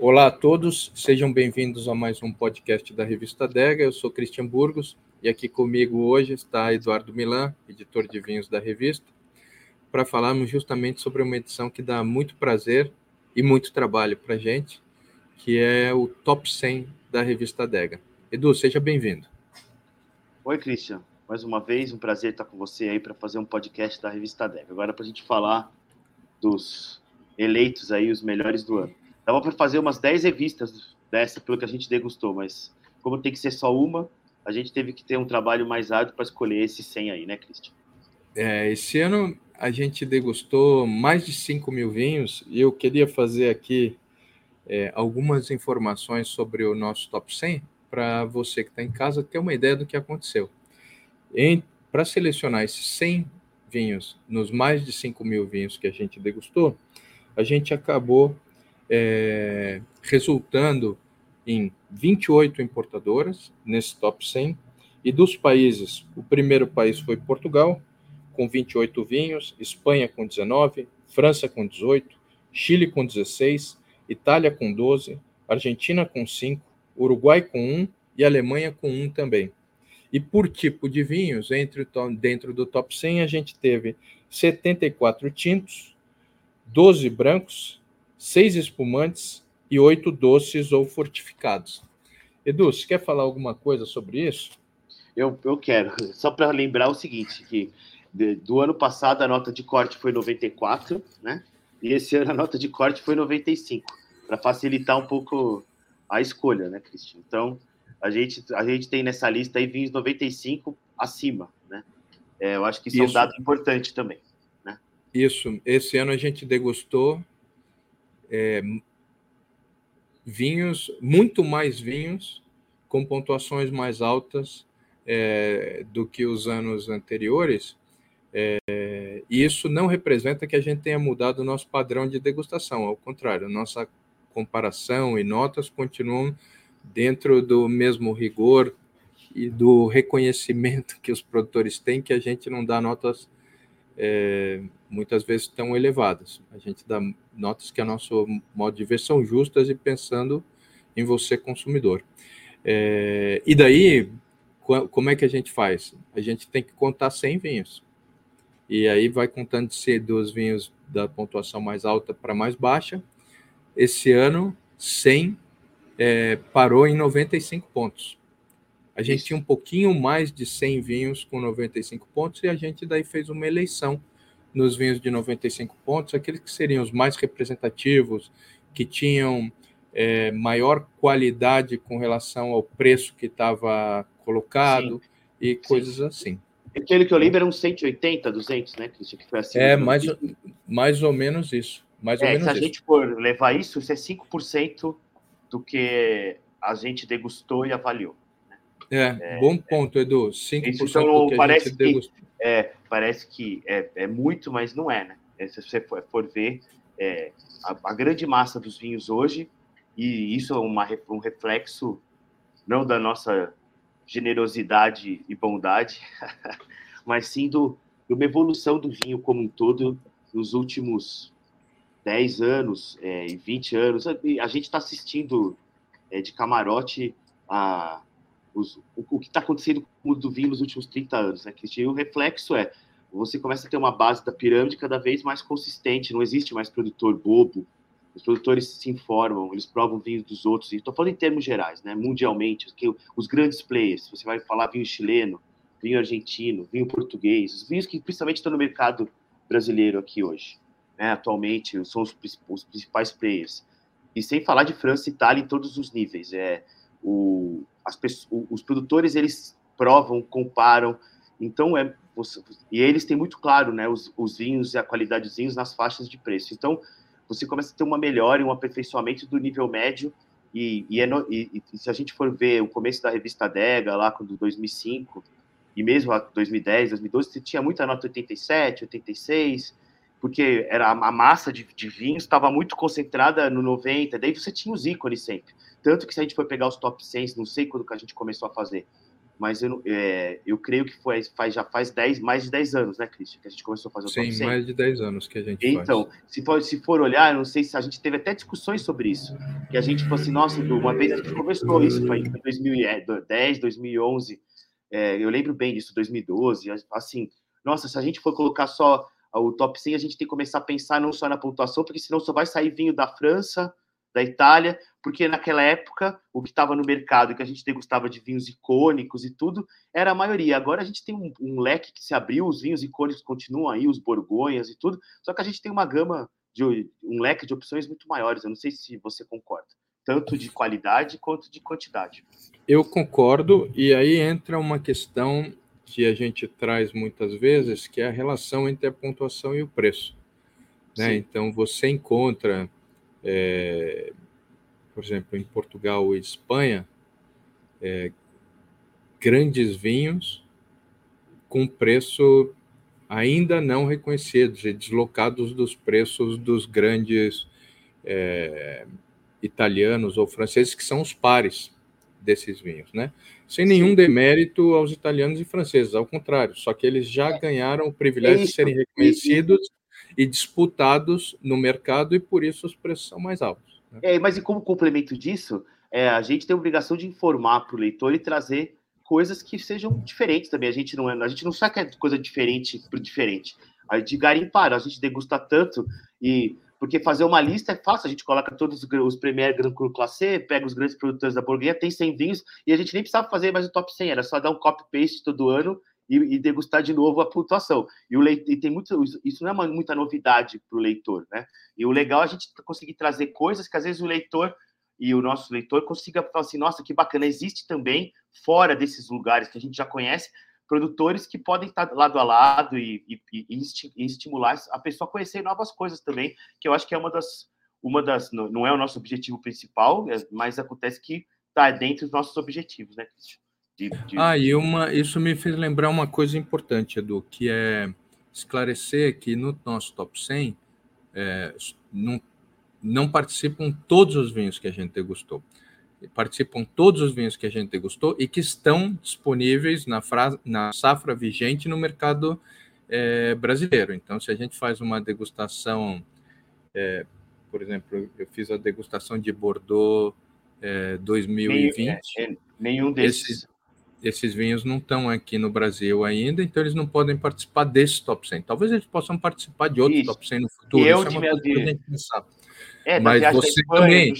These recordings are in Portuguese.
Olá a todos, sejam bem-vindos a mais um podcast da revista Dega. Eu sou Cristian Burgos e aqui comigo hoje está Eduardo Milan, editor de vinhos da revista, para falarmos justamente sobre uma edição que dá muito prazer e muito trabalho para a gente, que é o Top 100 da revista Dega. Edu, seja bem-vindo. Oi, Cristian. Mais uma vez, um prazer estar com você aí para fazer um podcast da revista Dega. Agora para a gente falar dos eleitos aí, os melhores do ano. Dava para fazer umas 10 revistas dessa, pelo que a gente degustou, mas como tem que ser só uma, a gente teve que ter um trabalho mais árduo para escolher esses 100 aí, né, Cristian? É, esse ano a gente degustou mais de 5 mil vinhos e eu queria fazer aqui é, algumas informações sobre o nosso top 100 para você que está em casa ter uma ideia do que aconteceu. Para selecionar esses 100 vinhos nos mais de 5 mil vinhos que a gente degustou, a gente acabou é, resultando em 28 importadoras nesse top 100. E dos países, o primeiro país foi Portugal, com 28 vinhos, Espanha com 19, França com 18, Chile com 16, Itália com 12, Argentina com 5, Uruguai com 1 e Alemanha com 1 também. E por tipo de vinhos, entre, dentro do top 100, a gente teve 74 tintos, 12 brancos, seis espumantes e oito doces ou fortificados. Edu, você quer falar alguma coisa sobre isso? Eu, eu quero. Só para lembrar o seguinte, que do ano passado a nota de corte foi 94, né? E esse ano a nota de corte foi 95, para facilitar um pouco a escolha, né, Cristian? Então, a gente, a gente tem nessa lista aí vinhos 95 acima, né? É, eu acho que isso, isso é um dado importante também. Né? Isso. Esse ano a gente degustou é, vinhos, muito mais vinhos, com pontuações mais altas é, do que os anos anteriores. É, e isso não representa que a gente tenha mudado o nosso padrão de degustação, ao contrário, nossa comparação e notas continuam dentro do mesmo rigor e do reconhecimento que os produtores têm, que a gente não dá notas é, muitas vezes tão elevadas. A gente dá notas que, a nosso modo de ver, são justas e pensando em você, consumidor. É, e daí, como é que a gente faz? A gente tem que contar 100 vinhos. E aí vai contando de dos vinhos da pontuação mais alta para mais baixa. Esse ano, 100 é, parou em 95 pontos. A gente Isso. tinha um pouquinho mais de 100 vinhos com 95 pontos e a gente daí fez uma eleição nos vinhos de 95 pontos, aqueles que seriam os mais representativos, que tinham é, maior qualidade com relação ao preço que estava colocado Sim. e coisas Sim. assim. Aquele que eu lembro era uns 180, 200, né, Cristian? Que foi assim, é, mais, mais ou menos isso. Mais é, ou menos se a isso. gente for levar isso, isso é 5% do que a gente degustou e avaliou. É, é bom ponto, Edu. 5% então, do que parece. Que, é, parece que é, é, muito, mas não é, né? É, se você for, ver, é, a, a, grande massa dos vinhos hoje, e isso é uma, um reflexo não da nossa generosidade e bondade, mas sim do, de uma evolução do vinho como um todo nos últimos 10 anos é, e 20 anos. A gente está assistindo é, de camarote a, os, o, o, que está acontecendo com o do vinho nos últimos 30 anos. Né, E o reflexo é, você começa a ter uma base da pirâmide cada vez mais consistente, não existe mais produtor bobo, os produtores se informam, eles provam vinhos dos outros, estou falando em termos gerais, né, mundialmente, que os grandes players, você vai falar vinho chileno, vinho argentino, vinho português, os vinhos que principalmente estão no mercado brasileiro aqui hoje, né, atualmente, são os, os principais players. E sem falar de França e Itália em todos os níveis, é, o, pessoas, os produtores eles provam, comparam, então é e eles têm muito claro, né, os, os vinhos e a qualidade dos vinhos nas faixas de preço. Então você começa a ter uma melhora e um aperfeiçoamento do nível médio e, e, é no, e, e, se a gente for ver o começo da revista Dega lá quando 2005 e mesmo 2010, 2012 você tinha muita nota 87, 86 porque era a massa de, de vinhos estava muito concentrada no 90, daí você tinha os ícones sempre. Tanto que se a gente for pegar os top 100, não sei quando que a gente começou a fazer, mas eu, é, eu creio que foi, faz, já faz 10, mais de 10 anos, né, Cristian, que a gente começou a fazer o Sim, Sim, mais de 10 anos que a gente então, faz. se for, se for olhar, não sei se a gente teve até discussões sobre isso, que a gente falou assim, nossa, uma vez a gente conversou isso, foi em 2010, 2011, é, eu lembro bem disso, 2012, assim, nossa, se a gente for colocar só o top 100, a gente tem que começar a pensar não só na pontuação, porque senão só vai sair vinho da França, da Itália, porque naquela época o que estava no mercado, que a gente degustava de vinhos icônicos e tudo, era a maioria. Agora a gente tem um, um, leque que se abriu, os vinhos icônicos continuam aí, os borgonhas e tudo, só que a gente tem uma gama de um leque de opções muito maiores. Eu não sei se você concorda, tanto de qualidade quanto de quantidade. Eu concordo, e aí entra uma questão que a gente traz muitas vezes, que é a relação entre a pontuação e o preço. Né? Então você encontra é, por exemplo, em Portugal e Espanha, é, grandes vinhos com preço ainda não reconhecidos e deslocados dos preços dos grandes é, italianos ou franceses, que são os pares desses vinhos, né? Sem nenhum demérito aos italianos e franceses, ao contrário, só que eles já é. ganharam o privilégio de serem reconhecidos e disputados no mercado e por isso os preços são mais altos. Né? É, mas e como complemento disso, é, a gente tem a obrigação de informar para o leitor e trazer coisas que sejam diferentes também. A gente não é, a gente não só quer coisa diferente por diferente. A de garimpar, a gente degusta tanto e porque fazer uma lista é fácil, a gente coloca todos os Premier Grand Cru Classé, pega os grandes produtores da Borgonha, tem 100 vinhos, e a gente nem precisava fazer mais o top 100, era só dar um copy-paste todo ano e, e, degustar de novo a pontuação. E, o leitor, e tem muito, isso não é uma, muita novidade para o leitor, né? E o legal é a gente conseguir trazer coisas que às vezes o leitor e o nosso leitor consiga falar assim, nossa, que bacana, existe também, fora desses lugares que a gente já conhece, produtores que podem estar lado a lado e, e, e estimular a pessoa a conhecer novas coisas também, que eu acho que é uma das, uma das não é o nosso objetivo principal, é, mas acontece que está dentro dos nossos objetivos, né? De, de... Ah, e uma, isso me fez lembrar uma coisa importante, Edu, que é esclarecer que no nosso top 100 é, não, não participam todos os vinhos que a gente degustou. Participam todos os vinhos que a gente degustou e que estão disponíveis na, fra, na safra vigente no mercado é, brasileiro. Então, se a gente faz uma degustação, é, por exemplo, eu fiz a degustação de Bordeaux é, 2020. Nenhum, é, nenhum desses. Esses, esses vinhos não estão aqui no Brasil ainda, então eles não podem participar desse top 100. Talvez eles possam participar de outros Isso. top 100 no futuro. Eu Isso é uma coisa gente pensar. É, Mas você também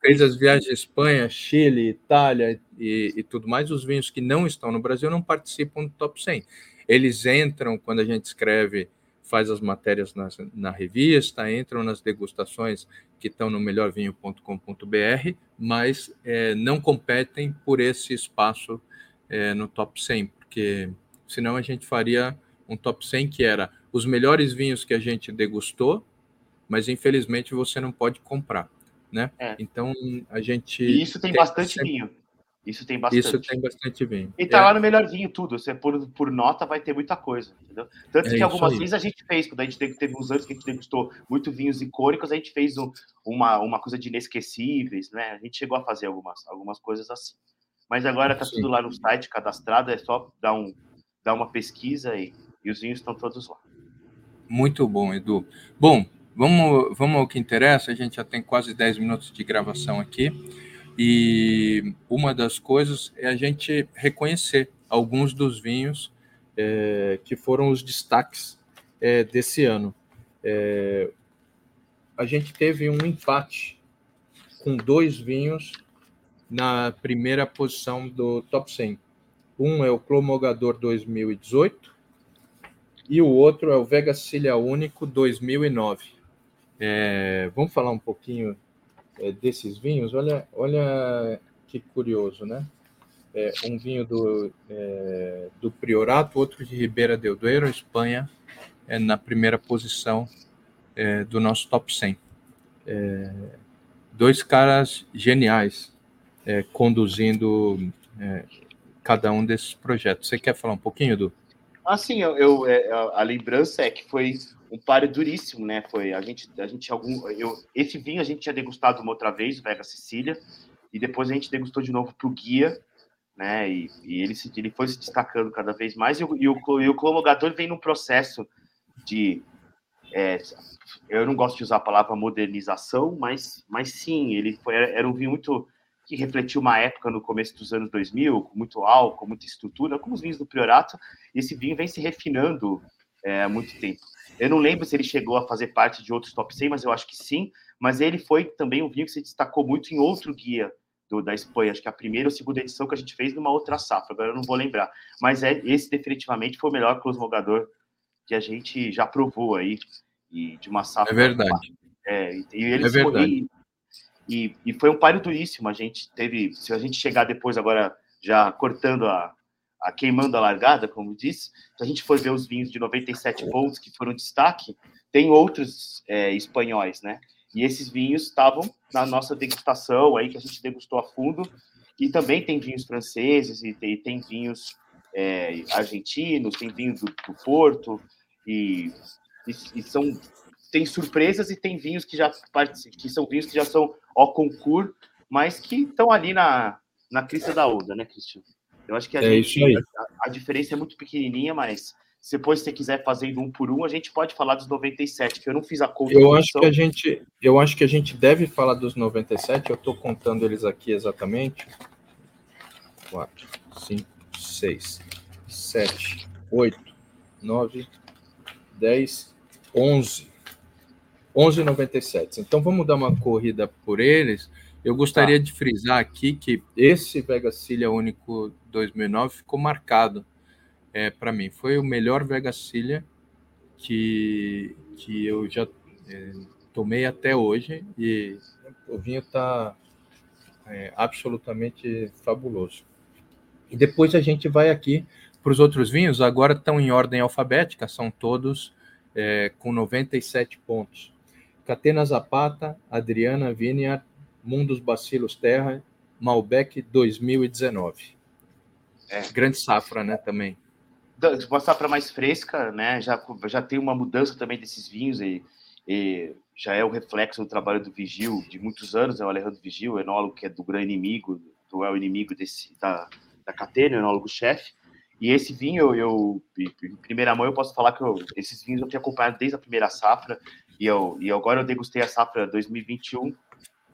fez as viagens à Espanha, Chile, Itália e, e, tudo mais. Os vinhos que não estão no Brasil não participam do top 100. Eles entram quando a gente escreve, faz as matérias na, na revista, entram nas degustações que estão no melhorvinho.com.br, mas é, não competem por esse espaço é, no top 100, porque senão a gente faria um top 100 que era os melhores vinhos que a gente degustou, mas infelizmente você não pode comprar, né? É. Então a gente. E isso tem, tem bastante sempre... vinho. Isso tem bastante. Isso tem bastante vinho. E tá é. lá no melhor vinho tudo. Você por, por nota vai ter muita coisa, entendeu? Tanto é que algumas vezes a gente fez, quando a gente teve, teve uns anos que a gente degustou muito vinhos icônicos, a gente fez um, uma, uma coisa de inesquecíveis, né? A gente chegou a fazer algumas, algumas coisas assim. Mas agora está tudo lá no site cadastrado, é só dar, um, dar uma pesquisa e, e os vinhos estão todos lá. Muito bom, Edu. Bom, vamos, vamos ao que interessa, a gente já tem quase 10 minutos de gravação aqui. E uma das coisas é a gente reconhecer alguns dos vinhos é, que foram os destaques é, desse ano. É, a gente teve um empate com dois vinhos na primeira posição do top 100. Um é o Clomogador 2018 e o outro é o Vega Cilia Único 2009. É, vamos falar um pouquinho é, desses vinhos? Olha, olha que curioso, né? É, um vinho do, é, do Priorato, outro de Ribeira del Duero, Espanha, é, na primeira posição é, do nosso top 100. É, dois caras geniais, conduzindo cada um desses projetos. Você quer falar um pouquinho, do? Assim, eu, eu é, a lembrança é que foi um páreo duríssimo, né? Foi a gente, a gente algum, eu, esse vinho a gente tinha degustado uma outra vez, o Vega Sicília, e depois a gente degustou de novo o guia né? E, e ele, se, ele foi se destacando cada vez mais. E o, e o, e o cologador vem num processo de. É, eu não gosto de usar a palavra modernização, mas, mas sim, ele foi, era um vinho muito que refletiu uma época no começo dos anos 2000, com muito álcool, muita estrutura, como os vinhos do Priorato, e esse vinho vem se refinando é, há muito tempo. Eu não lembro se ele chegou a fazer parte de outros top 100, mas eu acho que sim. Mas ele foi também um vinho que se destacou muito em outro guia do, da Espanha. Acho que a primeira ou segunda edição que a gente fez numa outra safra, agora eu não vou lembrar. Mas é, esse definitivamente foi o melhor cosmogador que a gente já provou aí, e de uma safra. É verdade. É, e ele é verdade. E, e, foi um páreo duríssimo. A gente teve, se a gente chegar depois agora já cortando a, a queimando a largada, como disse, se a gente for ver os vinhos de 97 pontos que foram destaque, tem outros é, espanhóis, né? E esses vinhos estavam na nossa degustação aí, que a gente degustou a fundo. E também tem vinhos franceses, e tem, tem vinhos é, argentinos, tem vinhos do, do Porto, e, e, e, são tem surpresas e tem vinhos que já que são vinhos que já são ao concurso, mas que estão ali na, na crista da onda, né, Cristian? Eu acho que a, é gente, a, a, diferença é muito pequenininha, mas se depois você quiser fazendo um por um, a gente pode falar dos 97, que eu não fiz a conta. Eu acho que a gente, eu acho que a gente deve falar dos 97. Eu estou contando eles aqui exatamente. 4, 5, 6, 7, 8, 9, 10, 11. 11,97. Então vamos dar uma corrida por eles. Eu gostaria tá. de frisar aqui que esse Vega Cilia Único 2009 ficou marcado é, para mim. Foi o melhor Vega Cilia que, que eu já é, tomei até hoje e o vinho está é, absolutamente fabuloso. E depois a gente vai aqui para os outros vinhos, agora estão em ordem alfabética, são todos é, com 97 pontos. Catena Zapata, Adriana Vineyard, Mundos Bacilos Terra, Malbec 2019. É. Grande safra, né, também uma safra mais fresca, né? Já, já tem uma mudança também desses vinhos e, e já é o reflexo do trabalho do Vigil de muitos anos, é o Alejandro Vigil, enólogo que é do grande inimigo, do é o inimigo desse da, da Catena, enólogo-chefe. E esse vinho, eu, em primeira mão, eu posso falar que eu, esses vinhos eu tenho acompanhado desde a primeira safra e, eu, e agora eu degustei a safra 2021,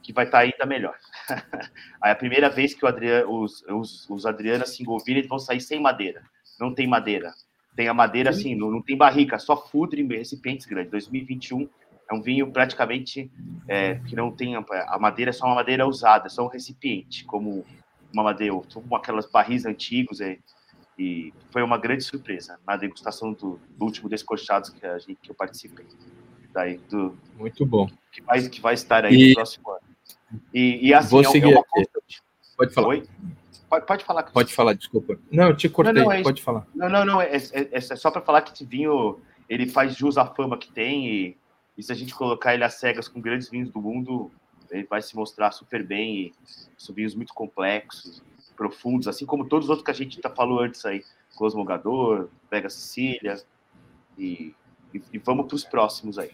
que vai estar ainda melhor. Aí a primeira vez que Adriano, os, os, os Adrianas se envolverem, eles vão sair sem madeira não tem madeira. Tem a madeira assim, não, não tem barrica, só fudre em recipientes grandes. 2021 é um vinho praticamente é, que não tem a madeira, é só uma madeira usada, é só um recipiente, como uma madeira, como aquelas barris antigos. E, e foi uma grande surpresa na degustação do, do último Descorchados que, a gente, que eu participei. Daí, do, Muito bom. Que vai, que vai estar aí e... no próximo ano. E, e assim, Vou é, seguir é uma Pode falar. Oi? Pode, pode falar. Pode falar, desculpa. Não, eu te cortei, não, não, é pode falar. Não, não, não, é, é, é só para falar que esse vinho, ele faz jus à fama que tem e, e, se a gente colocar ele às cegas com grandes vinhos do mundo, ele vai se mostrar super bem e são vinhos muito complexos, profundos, assim como todos os outros que a gente tá falou antes aí, Cosmogador, Vega Sicília e, e, e vamos para os próximos aí,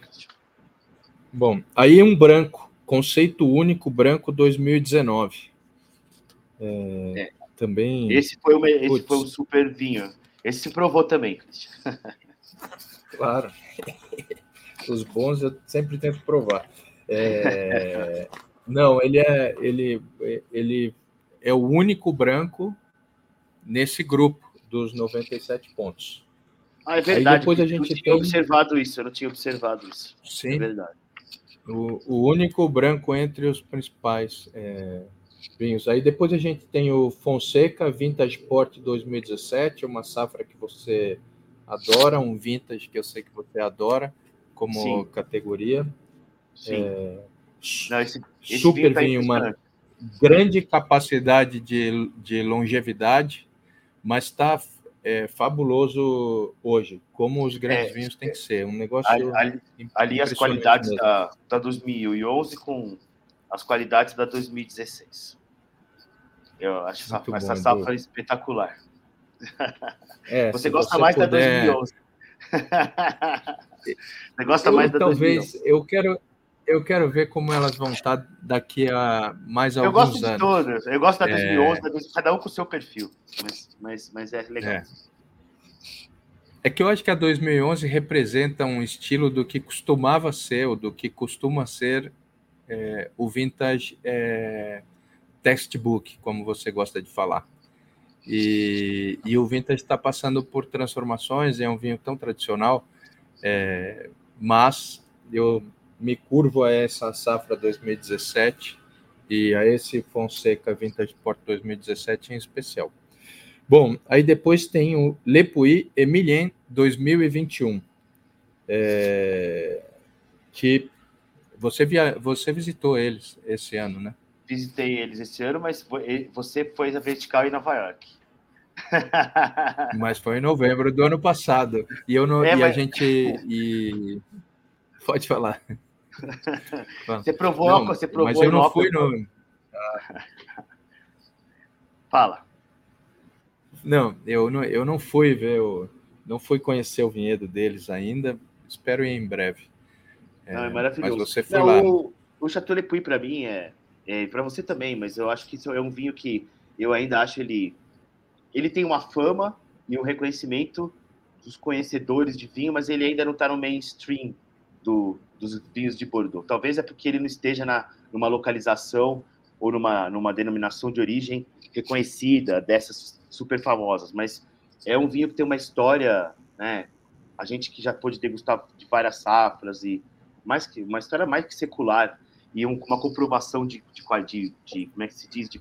Bom, aí um branco, conceito único branco 2019. É, é. Também. Esse foi, o, esse foi o super vinho. Esse se provou também, Cristian. Claro. Os bons eu sempre tento provar. É... Não, ele é, ele, ele é o único branco nesse grupo dos 97 pontos. Ah, é verdade. Aí depois a gente eu tinha tem... observado isso, eu não tinha observado isso. Sim. É verdade. O, o único branco entre os principais é, vinhos. Aí depois a gente tem o Fonseca Vintage Port 2017, uma safra que você adora, um vintage que eu sei que você adora como Sim. categoria. Sim. É, Não, esse, esse super tá vinho, uma grande capacidade de, de longevidade, mas está é, fabuloso hoje, como os grandes é, vinhos têm que ser. Um negócio. Ali, ali, as qualidades da, da 2011 com as qualidades da 2016. Eu acho essa, bom, essa safra é espetacular. É, você gosta você mais puder... da 2011. você gosta eu, mais da talvez 2011. eu quero eu quero ver como elas vão estar tá daqui a mais alguns anos. Eu gosto de todas. Eu gosto da 2011, é... cada um com o seu perfil. Mas, mas, mas é legal. É. é. que eu acho que a 2011 representa um estilo do que costumava ser, ou do que costuma ser é, o vintage é, textbook, como você gosta de falar. E, e o vintage está passando por transformações, é um vinho tão tradicional, é, mas eu me curvo a essa safra 2017 e a esse Fonseca Vintage Port 2017 em especial. Bom, aí depois tem o Le Puy Emilien 2021, é, que você, via, você visitou eles esse ano, né? Visitei eles esse ano, mas você foi a vertical em Nova York. Mas foi em novembro do ano passado. E, eu não, é, e mas... a gente. E... Pode falar. Você provou, não, você provou. Mas eu não fui no. Fala. Não, eu não, eu não fui ver o, não fui conhecer o vinhedo deles ainda. Espero ir em breve. Não, é, é maravilhoso. Mas você foi não, lá. O, o Chateau Le Puy para mim é, é para você também, mas eu acho que isso é um vinho que eu ainda acho ele ele tem uma fama e um reconhecimento dos conhecedores de vinho, mas ele ainda não está no mainstream do, dos vinhos de Bordeaux. Talvez é porque ele não esteja na, numa localização ou numa, numa denominação de origem reconhecida dessas super famosas, mas é um vinho que tem uma história, né? A gente que já pôde degustar de várias safras e mais que uma história mais que secular e um, uma comprovação de, de, de, de, como é que se diz de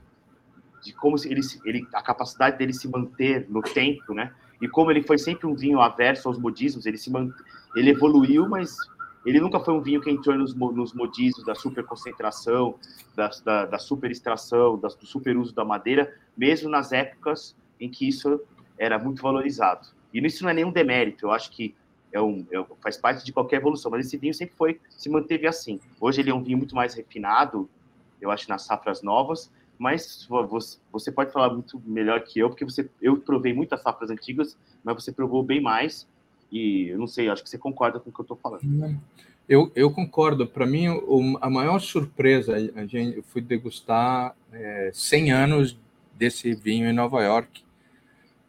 de como ele, ele, a capacidade dele se manter no tempo, né? E como ele foi sempre um vinho averso aos modismos, ele se mant... ele evoluiu, mas ele nunca foi um vinho que entrou nos, nos modismos da superconcentração, da, da, da super extração, da, do super uso da madeira, mesmo nas épocas em que isso era muito valorizado. E isso não é nenhum demérito, eu acho que é um, é, faz parte de qualquer evolução, mas esse vinho sempre foi, se manteve assim. Hoje ele é um vinho muito mais refinado, eu acho, nas safras novas, mas você pode falar muito melhor que eu, porque você, eu provei muitas safras antigas, mas você provou bem mais, e eu não sei, acho que você concorda com o que eu estou falando. Eu, eu concordo. Para mim, o, a maior surpresa, a gente, eu fui degustar é, 100 anos desse vinho em Nova York.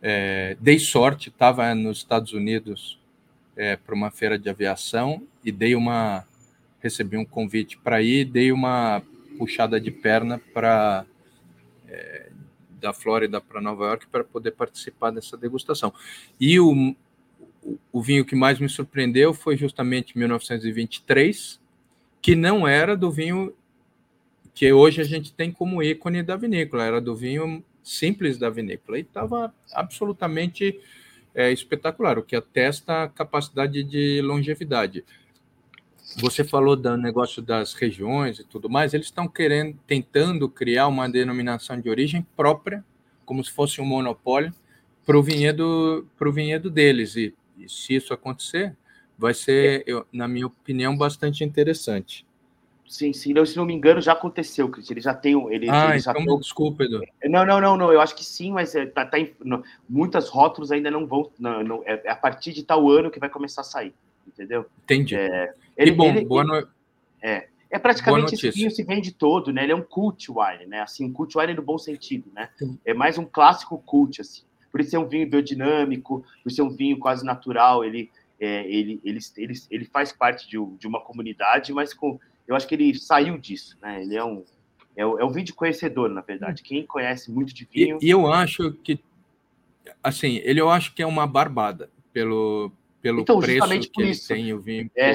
É, dei sorte, estava nos Estados Unidos é, para uma feira de aviação e dei uma recebi um convite para ir, dei uma puxada de perna para é, da Flórida para Nova York para poder participar dessa degustação. E o, o, vinho que mais me surpreendeu foi justamente 1923, que não era do vinho que hoje a gente tem como ícone da vinícola, era do vinho simples da vinícola e estava absolutamente é, espetacular, o que atesta a capacidade de longevidade. Você falou do negócio das regiões e tudo mais, eles estão querendo, tentando criar uma denominação de origem própria, como se fosse um monopólio, para o vinhedo, vinhedo deles. E, e, se isso acontecer, vai ser, eu, na minha opinião, bastante interessante. Sim, sim. Não, se não me engano, já aconteceu, Cris. Ele já tem um. Ele, ah, ele então, tem... desculpa, Edu. Não, não, não, não. Eu acho que sim, mas é, tá, tá, não, muitas rótulos ainda não vão. Não, não, é, é a partir de tal ano que vai começar a sair entendeu? Entendi. É, ele, bom, ele, boa no... é, é praticamente esse vinho se vende todo, né? Ele é um cult wine, né? Assim, um cult wine no bom sentido, né? É mais um clássico cult, assim. Por isso é um vinho biodinâmico, por isso é um vinho quase natural, ele, é, ele, ele, ele, ele faz parte de, de uma comunidade, mas com, eu acho que ele saiu disso, né? Ele é um, é, é um vinho de conhecedor, na verdade. Quem conhece muito de vinho... E, eu acho que, assim, ele eu acho que é uma barbada pelo pelo então, preço que ele isso. tem o vinho. É,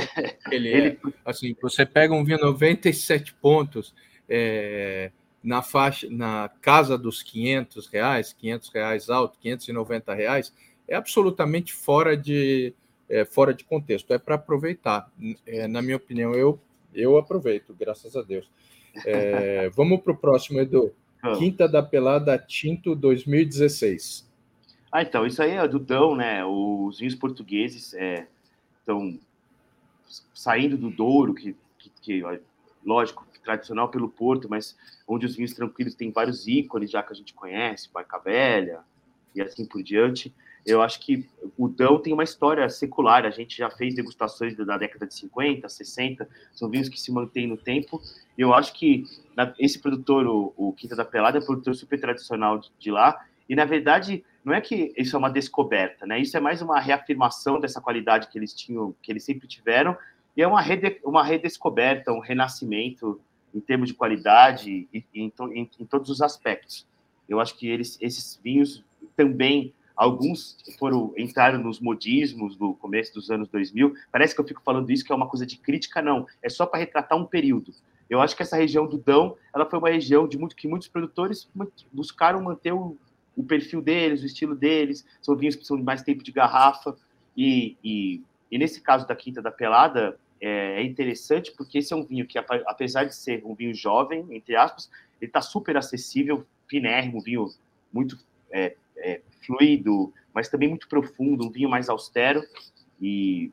ele, ele... É, assim, você pega um vinho 97 pontos é, na faixa, na casa dos 500 reais, 500 reais alto, 590 reais, é absolutamente fora de é, fora de contexto. É para aproveitar. É, na minha opinião, eu eu aproveito, graças a Deus. É, vamos para o próximo, Edu. Quinta da Pelada Tinto 2016. Ah, então, isso aí é do Dão, né? Os vinhos portugueses estão é, saindo do Douro, que, que, que, lógico, tradicional pelo Porto, mas onde os vinhos tranquilos têm vários ícones já que a gente conhece, Barca Velha e assim por diante. Eu acho que o Dão tem uma história secular. A gente já fez degustações da década de 50, 60, são vinhos que se mantêm no tempo. E eu acho que esse produtor, o, o Quinta da Pelada, é um produtor super tradicional de, de lá. E na verdade, não é que isso é uma descoberta, né? Isso é mais uma reafirmação dessa qualidade que eles tinham, que eles sempre tiveram, e é uma, rede, uma redescoberta, um renascimento em termos de qualidade e, em, em, em todos os aspectos. Eu acho que eles, esses vinhos também alguns foram entraram nos modismos do começo dos anos 2000. Parece que eu fico falando isso que é uma coisa de crítica, não. É só para retratar um período. Eu acho que essa região do Dão, ela foi uma região de muito que muitos produtores buscaram manter o, o perfil deles, o estilo deles. São vinhos que são de mais tempo de garrafa e, e, e nesse caso da Quinta da Pelada é, é interessante porque esse é um vinho que apesar de ser um vinho jovem entre aspas, ele está super acessível, finérrimo, vinho muito é, é, fluido, mas também muito profundo, um vinho mais austero. E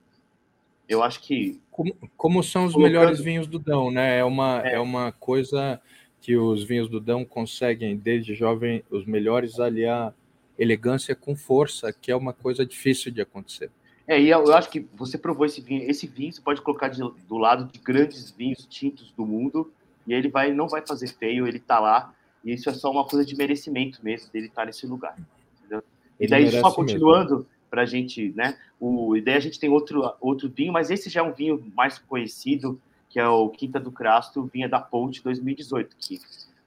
eu acho que. Como, como são os colocando... melhores vinhos do Dão, né? É uma, é. é uma coisa que os vinhos do Dão conseguem, desde jovem, os melhores aliar elegância com força, que é uma coisa difícil de acontecer. É, e eu acho que você provou esse vinho. Esse vinho você pode colocar de, do lado de grandes vinhos tintos do mundo e ele vai não vai fazer feio, ele tá lá. E isso é só uma coisa de merecimento mesmo dele estar nesse lugar. Entendeu? E daí, só continuando, para a gente, né? O, e daí a gente tem outro, outro vinho, mas esse já é um vinho mais conhecido, que é o Quinta do Crasto, vinha da Ponte 2018, que,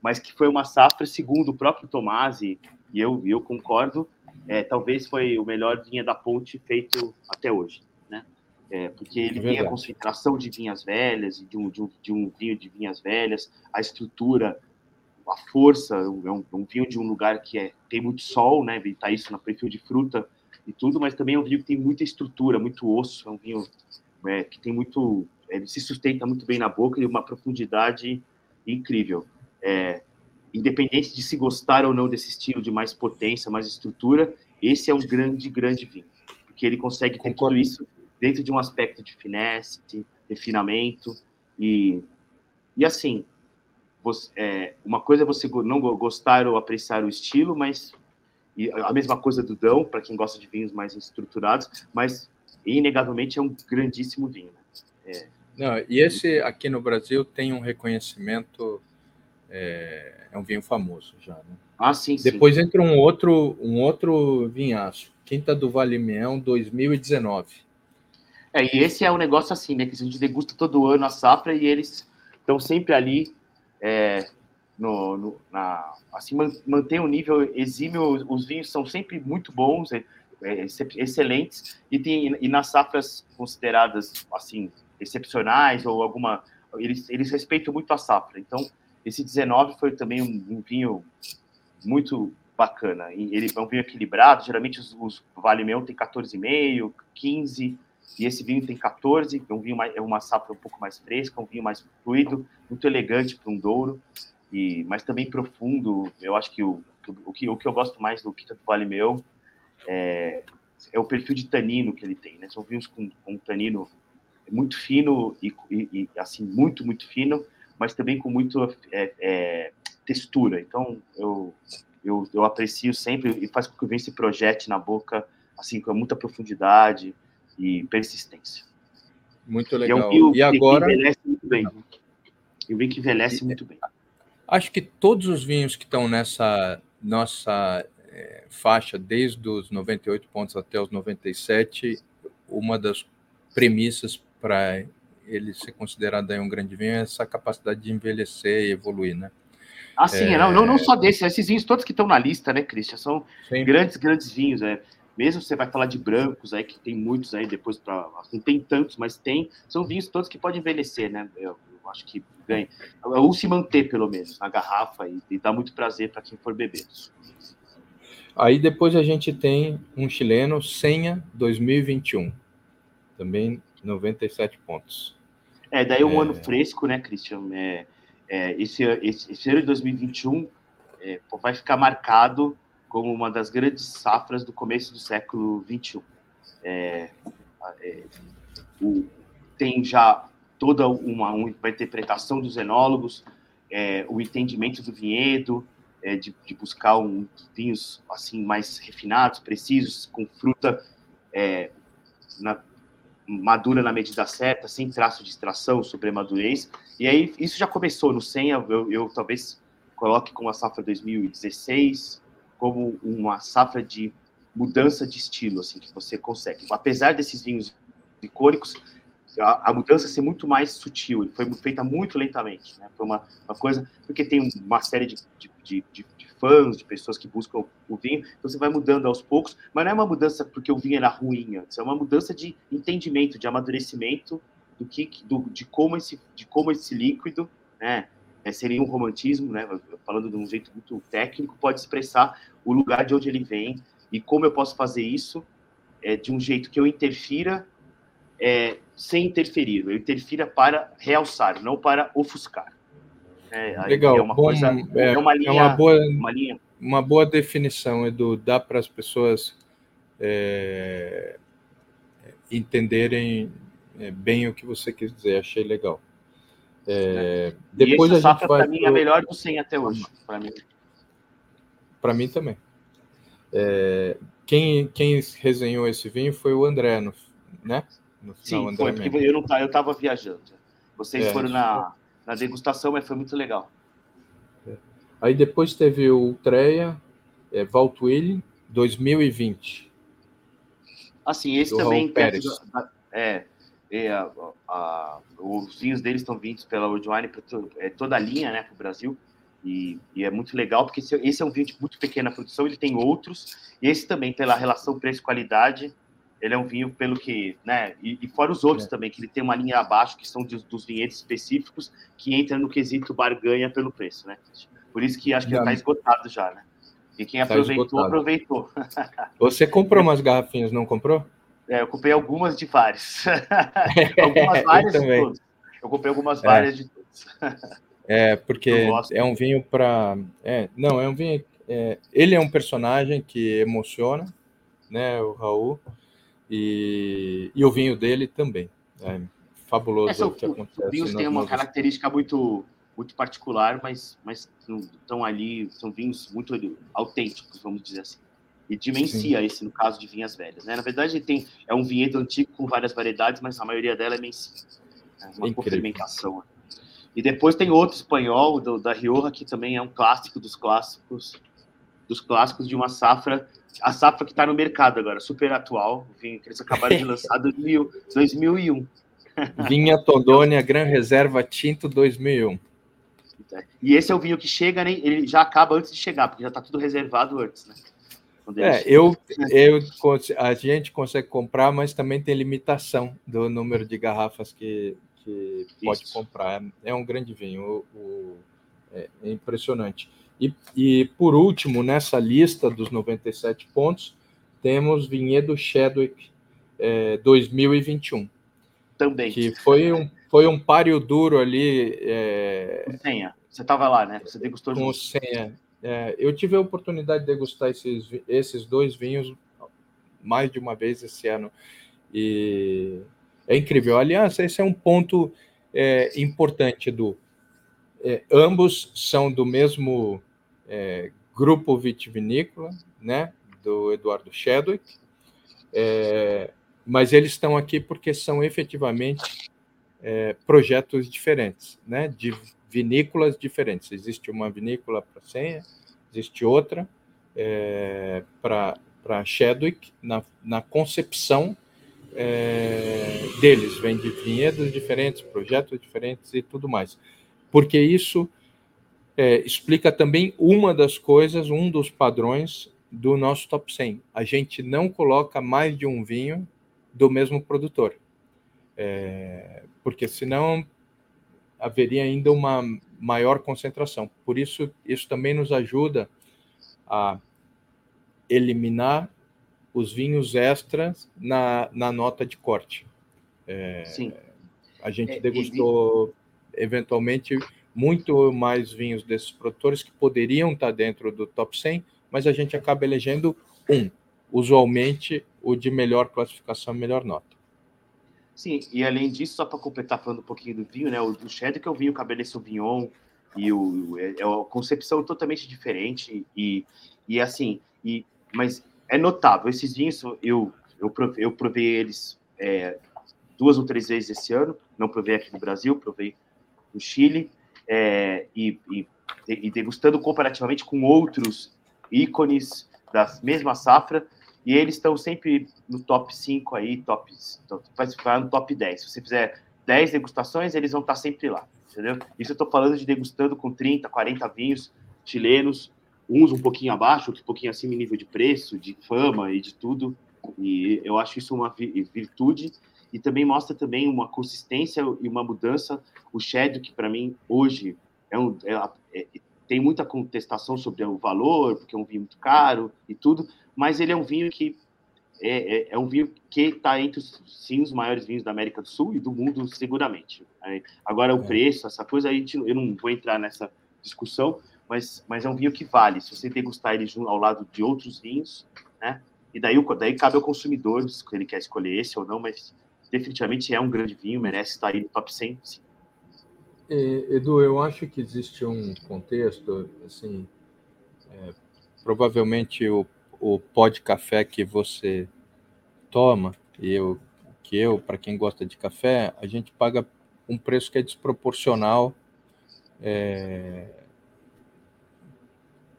mas que foi uma safra, segundo o próprio Tomasi, e eu, eu concordo, é, talvez foi o melhor vinha da Ponte feito até hoje, né? É, porque ele é tem a concentração de vinhas velhas, de um, de, um, de um vinho de vinhas velhas, a estrutura a força, é um, um, vinho de um lugar que é, tem muito sol, né? Tá isso na perfil de fruta e tudo, mas também é um vinho que tem muita estrutura, muito osso, é um vinho é, que tem muito, ele se sustenta muito bem na boca e uma profundidade incrível. É, independente de se gostar ou não desse estilo de mais potência, mais estrutura, esse é um grande, grande vinho, porque ele consegue ter tudo isso dentro de um aspecto de finesse, de refinamento e e assim você, é, uma coisa é você não gostar ou apreciar o estilo, mas a mesma coisa do Dão, para quem gosta de vinhos mais estruturados, mas inegavelmente é um grandíssimo vinho. Né? É, não, e esse aqui no Brasil tem um reconhecimento, é, é um vinho famoso já. Né? Ah, sim, Depois sim. entra um outro, um outro vinhaço, Quinta do Vale Meão 2019. É, e esse é um negócio assim, né? Que a gente degusta todo ano a safra e eles estão sempre ali é, no, no, na, assim, mantém um nível exímio, os vinhos são sempre muito bons, é, é, excelentes, e, tem, e nas safras consideradas, assim, excepcionais, ou alguma, eles, eles respeitam muito a safra, então, esse 19 foi também um, um vinho muito bacana, ele é um vinho equilibrado, geralmente os, os Vale Meu tem 14,5, 15, e esse vinho tem 14, é um vinho mais, é uma safra um pouco mais fresca, um vinho mais fluido, muito elegante para um Douro, e mas também profundo. Eu acho que o, o, que, o que eu gosto mais do Quinta do Vale Meu é, é o perfil de tanino que ele tem, né? São vinhos com, com um tanino muito fino e, e, e, assim muito muito fino, mas também com muito é, é, textura. Então eu, eu, eu aprecio sempre e faz com que o vinho se projete na boca assim com muita profundidade e persistência. Muito legal. E, é um vinho e agora que envelhece muito bem. Eu vi que envelhece muito bem. Acho que todos os vinhos que estão nessa nossa é, faixa, desde os 98 pontos até os 97, uma das premissas para ele ser considerado aí um grande vinho é essa capacidade de envelhecer e evoluir, né? Ah, sim, é... não, não, não só desses, esses vinhos todos que estão na lista, né, Christian? São sim. grandes, grandes vinhos, é mesmo você vai falar de brancos aí, que tem muitos aí depois para. Não tem tantos, mas tem. São vinhos todos que podem envelhecer, né? Eu, eu acho que ganha. Ou se manter, pelo menos, na garrafa e, e dá muito prazer para quem for beber. Aí depois a gente tem um chileno, Senha 2021. Também 97 pontos. É, daí um é... ano fresco, né, Christian? É, é, esse, esse, esse ano de 2021 é, vai ficar marcado como uma das grandes safras do começo do século XXI. É, é, o, tem já toda uma, uma interpretação dos enólogos, é, o entendimento do vinhedo, é, de, de, buscar um, vinhos assim mais refinados, precisos, com fruta é, na, madura na medida certa, sem traço de extração, sobre madurez. E aí isso já começou no 100, eu, eu talvez coloque como a safra 2016 como uma safra de mudança de estilo, assim, que você consegue. Apesar desses vinhos icônicos, a, a, mudança ser muito mais sutil, foi feita muito lentamente, né? Foi uma, uma coisa, porque tem uma série de, de, de, de, fãs, de pessoas que buscam o vinho, então você vai mudando aos poucos, mas não é uma mudança porque o vinho era ruim antes, é uma mudança de entendimento, de amadurecimento do que, do, de, como esse, de como esse líquido, né? É, seria um romantismo, né? Falando de um jeito muito técnico, pode expressar o lugar de onde ele vem e como eu posso fazer isso é, de um jeito que eu interfira é, sem interferir. Eu interfira para realçar, não para ofuscar. É, Legal. É uma Bom, coisa, é, é uma linha, é uma boa, uma linha. Uma boa definição, Edu. Dá para as pessoas é, entenderem é, bem o que você quis dizer. Achei legal. É, depois e essa a gente vai. Para mim, é a melhor do 100 até hoje. Para mim. Para mim também. É, quem, quem resenhou esse vinho foi o André, né? No final, Sim, foi, porque eu não eu estava viajando. Vocês é, foram na, na degustação, mas foi muito legal. É. Aí depois teve o Treia, é, Valtuile, 2020. Assim, esse também é, é a, a, os vinhos deles estão vindos pela World Wine, é, toda a linha, né, para o Brasil. E, e, é muito legal, porque esse, esse, é um vinho de muito pequena produção, ele tem outros, e esse também, pela relação preço-qualidade, ele é um vinho pelo que, né, e, e fora os outros é. também, que ele tem uma linha abaixo, que são dos, dos vinhedos específicos, que entra no quesito barganha pelo preço, né? Por isso que acho que está esgotado já, né? E quem tá aproveitou, esgotado. aproveitou. Você comprou umas garrafinhas, não comprou? É, eu comprei algumas de vários. algumas várias de todos. Eu comprei algumas é. várias de todos. É, porque é um vinho para. É, não, é um vinho. É, ele é um personagem que emociona, né, o Raul, e, e o vinho dele também. É fabuloso é, o que acontece. Os vinhos têm uma característica muito, muito particular, mas, mas estão ali, são vinhos muito autênticos, vamos dizer assim. E dimencia Sim. esse no caso de vinhas velhas. Né? Na verdade, tem, é um vinhedo antigo com várias variedades, mas a maioria dela é mencia. É uma Incrível. fermentação. E depois tem outro espanhol, do, da Rioja, que também é um clássico dos clássicos, dos clássicos de uma safra, a safra que está no mercado agora, super atual, vinho que eles acabaram de lançar em 2001. Vinha Tondônia Gran Reserva Tinto 2001. E esse é o vinho que chega, né, ele já acaba antes de chegar, porque já está tudo reservado antes, né? É, eu, eu, a gente consegue comprar, mas também tem limitação do número de garrafas que, que pode Isso. comprar. É um grande vinho, o, o, é, é, impressionante. E, e, por último, nessa lista dos 97 pontos, temos Vinhedo Chadwick é, 2021. Também. Que foi um, foi um páreo duro ali. É, com senha. Você estava lá, né? Você degustou com junto. senha. É, eu tive a oportunidade de degustar esses, esses dois vinhos mais de uma vez esse ano. E é incrível. Aliás, esse é um ponto é, importante do. É, ambos são do mesmo é, grupo vitivinícola, né? Do Eduardo Chadwick, é, mas eles estão aqui porque são efetivamente é, projetos diferentes, né? De vinícolas diferentes. Existe uma vinícola para Senha, existe outra é, para Chadwick na, na concepção é, deles, vem de vinhedos diferentes, projetos diferentes e tudo mais. Porque isso é, explica também uma das coisas, um dos padrões do nosso top 100. A gente não coloca mais de um vinho do mesmo produtor. É, porque senão haveria ainda uma maior concentração. Por isso, isso também nos ajuda a eliminar os vinhos extras na, na nota de corte. É, Sim. A gente é, degustou, eventualmente, muito mais vinhos desses produtores que poderiam estar dentro do top 100, mas a gente acaba elegendo um, usualmente o de melhor classificação, melhor nota. Sim, e além disso, só para completar falando um pouquinho do vinho, né, o do Cheddar, que é o vinho Cabernet Sauvignon, e o, é, é uma concepção totalmente diferente e, e assim, e, mas é notável. Esses vinhos, eu, eu, provei, eu provei eles é, duas ou três vezes esse ano, não provei aqui no Brasil, provei no Chile, é, e, e, e, degustando comparativamente com outros ícones da mesma safra, e eles estão sempre no top 5 aí, top, vai no top 10. Se você fizer 10 degustações, eles vão estar sempre lá, entendeu? Isso eu estou falando de degustando com 30, 40 vinhos chilenos, uns um pouquinho abaixo, outros um pouquinho acima em nível de preço, de fama e de tudo. E eu acho isso uma virtude e também mostra também uma consistência e uma mudança. O Shadow, que para mim hoje é um, é, é, tem muita contestação sobre o valor, porque é um vinho muito caro e tudo, mas ele é um vinho que é, é, é um vinho que está entre os, sim, os maiores vinhos da América do Sul e do mundo, seguramente. agora, o é. preço, essa coisa, a gente, eu não vou entrar nessa discussão, mas, mas é um vinho que vale. Se você degustar ele ao lado de outros vinhos, né? E daí, daí cabe ao consumidor se ele quer escolher esse ou não, mas definitivamente é um grande vinho, merece estar aí no top 100. Sim. Edu, eu acho que existe um contexto, assim, é, provavelmente o, o pó de café que você toma, e eu, que eu, para quem gosta de café, a gente paga um preço que é desproporcional é,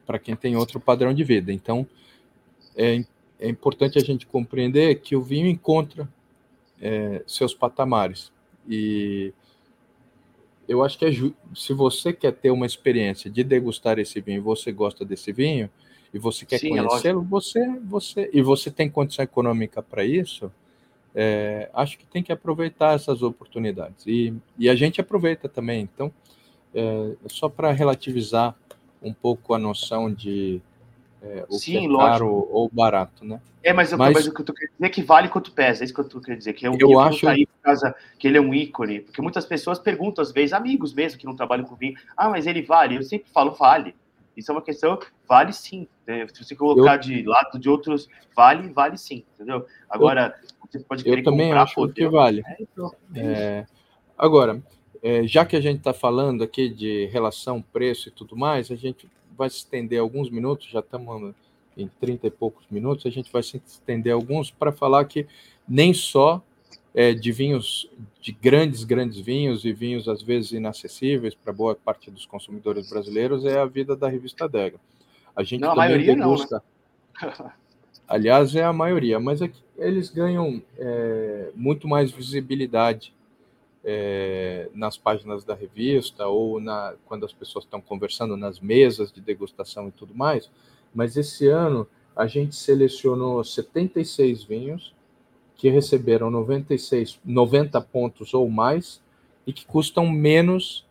para quem tem outro padrão de vida. Então, é, é importante a gente compreender que o vinho encontra é, seus patamares. E eu acho que é se você quer ter uma experiência de degustar esse vinho, você gosta desse vinho e você quer é conhecê-lo, você, você e você tem condição econômica para isso, é, acho que tem que aproveitar essas oportunidades. E, e a gente aproveita também. Então, é, só para relativizar um pouco a noção de é, o Sim, que é lógico. caro ou barato, né? É, mas, mas, mas o que eu tô querendo dizer é que vale quanto pesa, é isso que eu tô querendo dizer, que é um eu acho... que tá aí por causa que ele é um ícone, porque muitas pessoas perguntam, às vezes, amigos mesmo que não trabalham com vinho, ah, mas ele vale? Eu sempre falo, vale. Isso é uma questão, vale sim. Né? Se você colocar eu... de lado de outros, vale, vale sim, entendeu? Agora, eu... você pode querer Eu também comprar, acho que vale. É, então, é, é agora, é, já que a gente está falando aqui de relação preço e tudo mais, a gente vai se estender alguns minutos, já estamos em 30 e poucos minutos, a gente vai se estender alguns para falar que nem só é, de vinhos, de grandes, grandes vinhos e vinhos às vezes inacessíveis para boa parte dos consumidores brasileiros é a vida da revista Dega. A gente não, também a degusta. Não, né? Aliás, é a maioria, mas é eles ganham é, muito mais visibilidade é, nas páginas da revista ou na, quando as pessoas estão conversando nas mesas de degustação e tudo mais. Mas esse ano a gente selecionou 76 vinhos que receberam 96, 90 pontos ou mais e que custam menos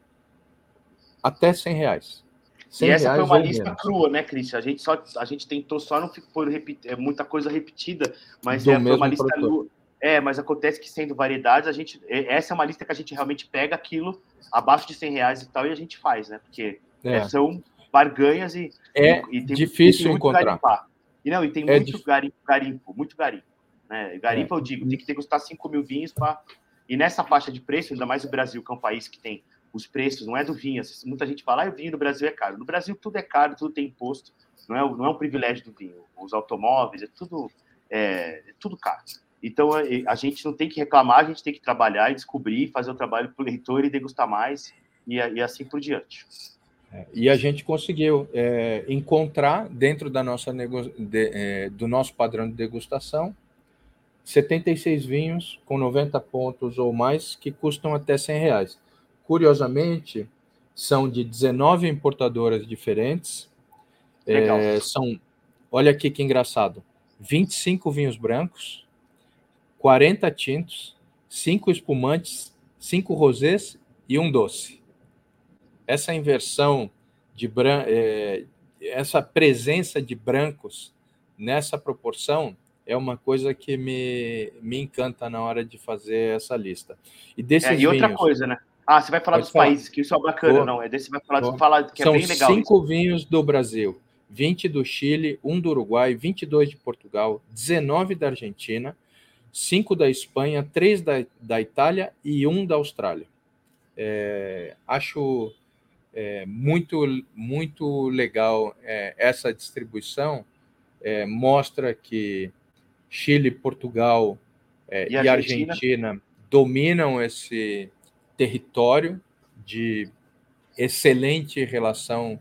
até 100 reais. 100 e essa foi uma lista menos. crua, né, Cristian? A gente só a gente tentou só não repetir, é muita coisa repetida, mas é, foi uma lista crua. É, mas acontece que sendo variedades, a gente. Essa é uma lista que a gente realmente pega aquilo abaixo de 100 reais e tal, e a gente faz, né? Porque é. são barganhas e. É e, tem, difícil tem encontrar. Garimpar. E não, e tem é muito garimpo, garimpo, muito garimpo. Né? Garimpo, é. eu digo, tem que ter custar 5 mil vinhos para. E nessa faixa de preço, ainda mais o Brasil, que é um país que tem os preços, não é do vinho. Muita gente fala, ah, o vinho do Brasil é caro. No Brasil tudo é caro, tudo tem imposto. Não é, não é um privilégio do vinho. Os automóveis, é tudo, é, é tudo caro. Então, a gente não tem que reclamar, a gente tem que trabalhar e descobrir, fazer o trabalho para o leitor e degustar mais, e, e assim por diante. É, e a gente conseguiu é, encontrar dentro da nossa de, é, do nosso padrão de degustação 76 vinhos com 90 pontos ou mais que custam até 100 reais. Curiosamente, são de 19 importadoras diferentes. É, são, olha aqui que engraçado, 25 vinhos brancos, 40 tintos, 5 espumantes, 5 rosés e um doce. Essa inversão de bran... É, essa presença de brancos nessa proporção é uma coisa que me, me encanta na hora de fazer essa lista. E desses é, e outra vinhos, coisa, né? Ah, você vai falar dos falar. países, que isso é bacana, não. É desse vai falar, você falar que é São bem legal. São cinco vinhos do Brasil, 20 do Chile, um do Uruguai, 22 de Portugal, 19 da Argentina, cinco da Espanha, três da, da Itália e um da Austrália. É, acho é, muito, muito legal é, essa distribuição. É, mostra que Chile, Portugal é, e, e Argentina? Argentina dominam esse território de excelente relação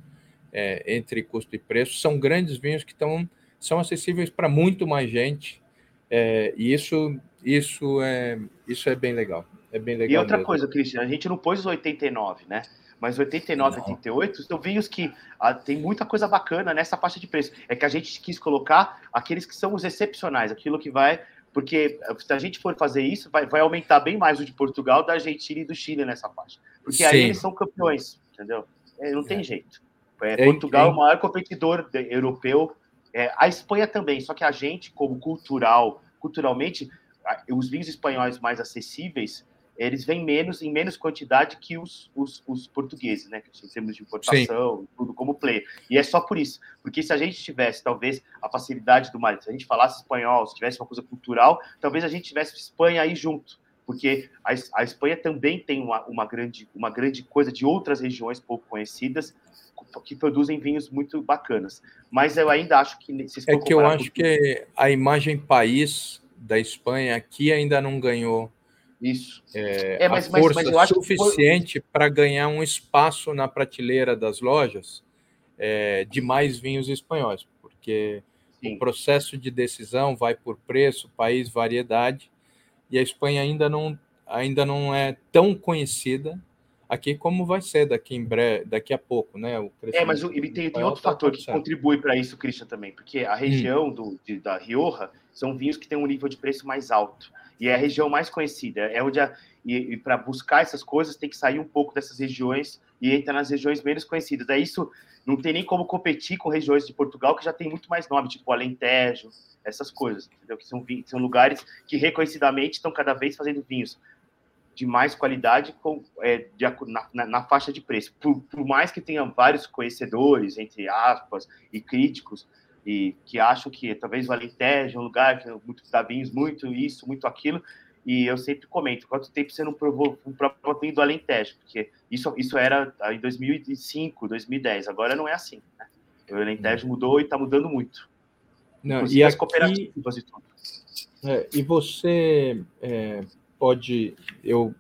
é, entre custo e preço. São grandes vinhos que estão, são acessíveis para muito mais gente. É, e isso, isso, é, isso é bem legal. É bem legal. E outra mesmo. coisa, Cristian, a gente não pôs os 89, né? Mas 89 e 88 são vinhos que ah, tem muita coisa bacana nessa faixa de preço. É que a gente quis colocar aqueles que são os excepcionais, aquilo que vai. Porque se a gente for fazer isso, vai, vai aumentar bem mais o de Portugal, da Argentina e do Chile nessa faixa. Porque Sim. aí eles são campeões, entendeu? É, não tem é. jeito. É, Portugal é o maior competidor europeu. É, a Espanha também, só que a gente, como cultural, culturalmente, os vinhos espanhóis mais acessíveis, eles vêm menos em menos quantidade que os, os, os portugueses, né? Em termos de importação, Sim. tudo como player. E é só por isso. Porque se a gente tivesse, talvez, a facilidade do marido, se a gente falasse espanhol, se tivesse uma coisa cultural, talvez a gente tivesse Espanha aí junto. Porque a, a Espanha também tem uma, uma, grande, uma grande coisa de outras regiões pouco conhecidas que produzem vinhos muito bacanas. Mas eu ainda acho que... É que eu acho que a imagem país da Espanha aqui ainda não ganhou isso. É, é mas, a força mas, mas suficiente para ganhar um espaço na prateleira das lojas é, de mais vinhos espanhóis, porque Sim. o processo de decisão vai por preço, país, variedade, e a Espanha ainda não, ainda não é tão conhecida aqui como vai ser daqui em breve, daqui a pouco, né? é, mas o, tem, tem outro fator que contribui para isso, Christian, também, porque a região hum. do, de, da Rioja são vinhos que têm um nível de preço mais alto e é a região mais conhecida. É onde a, e, e para buscar essas coisas tem que sair um pouco dessas regiões e entrar nas regiões menos conhecidas. Daí isso não tem nem como competir com regiões de Portugal que já tem muito mais nome, tipo Alentejo, essas coisas, entendeu? Que são, são lugares que reconhecidamente estão cada vez fazendo vinhos de mais qualidade com, é, de, na, na, faixa de preço. Por, por mais que tenham vários conhecedores, entre aspas, e críticos, e que acham que talvez o Alentejo é um lugar que muito dá vinhos, muito isso, muito aquilo, e eu sempre comento, quanto tempo você não provou um próprio do Alentejo? Porque isso, isso era em 2005, 2010, agora não é assim, né? O Alentejo mudou e está mudando muito. Não, e as aqui, cooperativas e tudo. É, e você é, pode, eu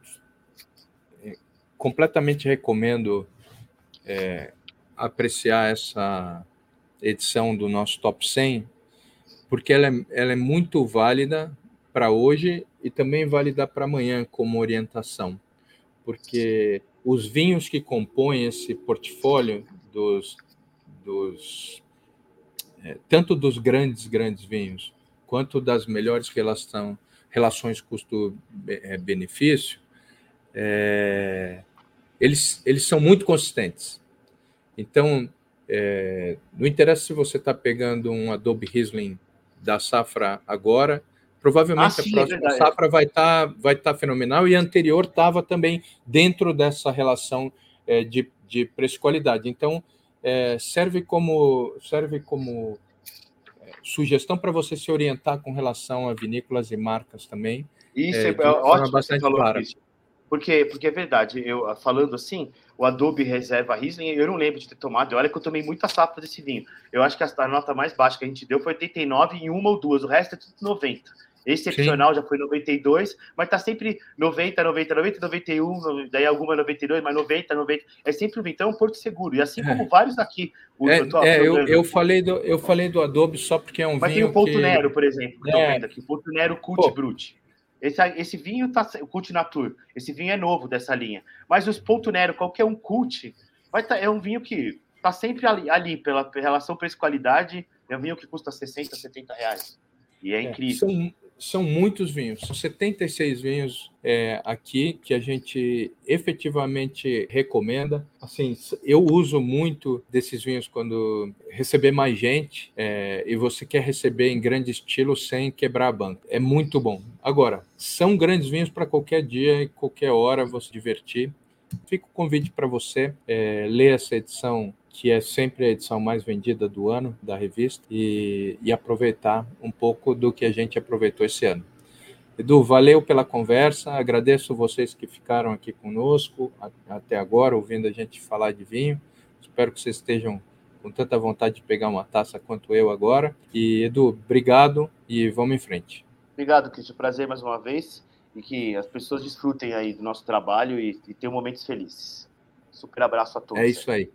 é, completamente recomendo é, apreciar essa edição do nosso Top 100, porque ela é, ela é muito válida para hoje e também válida para amanhã como orientação, porque os vinhos que compõem esse portfólio dos, dos é, tanto dos grandes grandes vinhos quanto das melhores relação, relações custo-benefício, é, eles, eles são muito consistentes. Então, é, não interessa se você está pegando um Adobe Riesling da safra agora, provavelmente ah, sim, a próxima é safra vai estar tá, vai tá fenomenal e a anterior estava também dentro dessa relação é, de, de preço-qualidade. Então, é, serve como, serve como sugestão para você se orientar com relação a vinícolas e marcas também. Isso é, é ótimo bastante falou, clara. Porque, porque é verdade, eu falando assim, o Adobe Reserva Riesling, eu não lembro de ter tomado. Olha que eu tomei muita safra desse vinho. Eu acho que a nota mais baixa que a gente deu foi 89 em uma ou duas, o resto é tudo 90. Excepcional Sim. já foi 92, mas tá sempre 90, 90, 90, 91, daí alguma 92, mas 90, 90. É sempre o Então é um porto seguro. E assim como é. vários aqui. O, é, eu, é, eu, eu, falei do, eu falei do Adobe só porque é um mas vinho. Mas tem o Ponto que... Nero, por exemplo, que é. vendo aqui. Ponto Nero Cult Brut. Esse, esse vinho tá. O Cult Natur. Esse vinho é novo dessa linha. Mas os Ponto Nero, qualquer um Cult, vai tá, é um vinho que tá sempre ali, ali pela relação preço-qualidade. É um vinho que custa 60, 70 reais. E é, é incrível. São, são muitos vinhos, são 76 vinhos é, aqui que a gente efetivamente recomenda. Assim, eu uso muito desses vinhos quando receber mais gente é, e você quer receber em grande estilo sem quebrar a banca. É muito bom. Agora, são grandes vinhos para qualquer dia e qualquer hora você divertir. Fica o convite para você é, ler essa edição que é sempre a edição mais vendida do ano da revista, e, e aproveitar um pouco do que a gente aproveitou esse ano. Edu, valeu pela conversa, agradeço vocês que ficaram aqui conosco até agora, ouvindo a gente falar de vinho. Espero que vocês estejam com tanta vontade de pegar uma taça quanto eu agora. E, Edu, obrigado e vamos em frente. Obrigado, Cristian. Prazer mais uma vez e que as pessoas desfrutem aí do nosso trabalho e, e tenham momentos felizes. Super abraço a todos. É isso aí.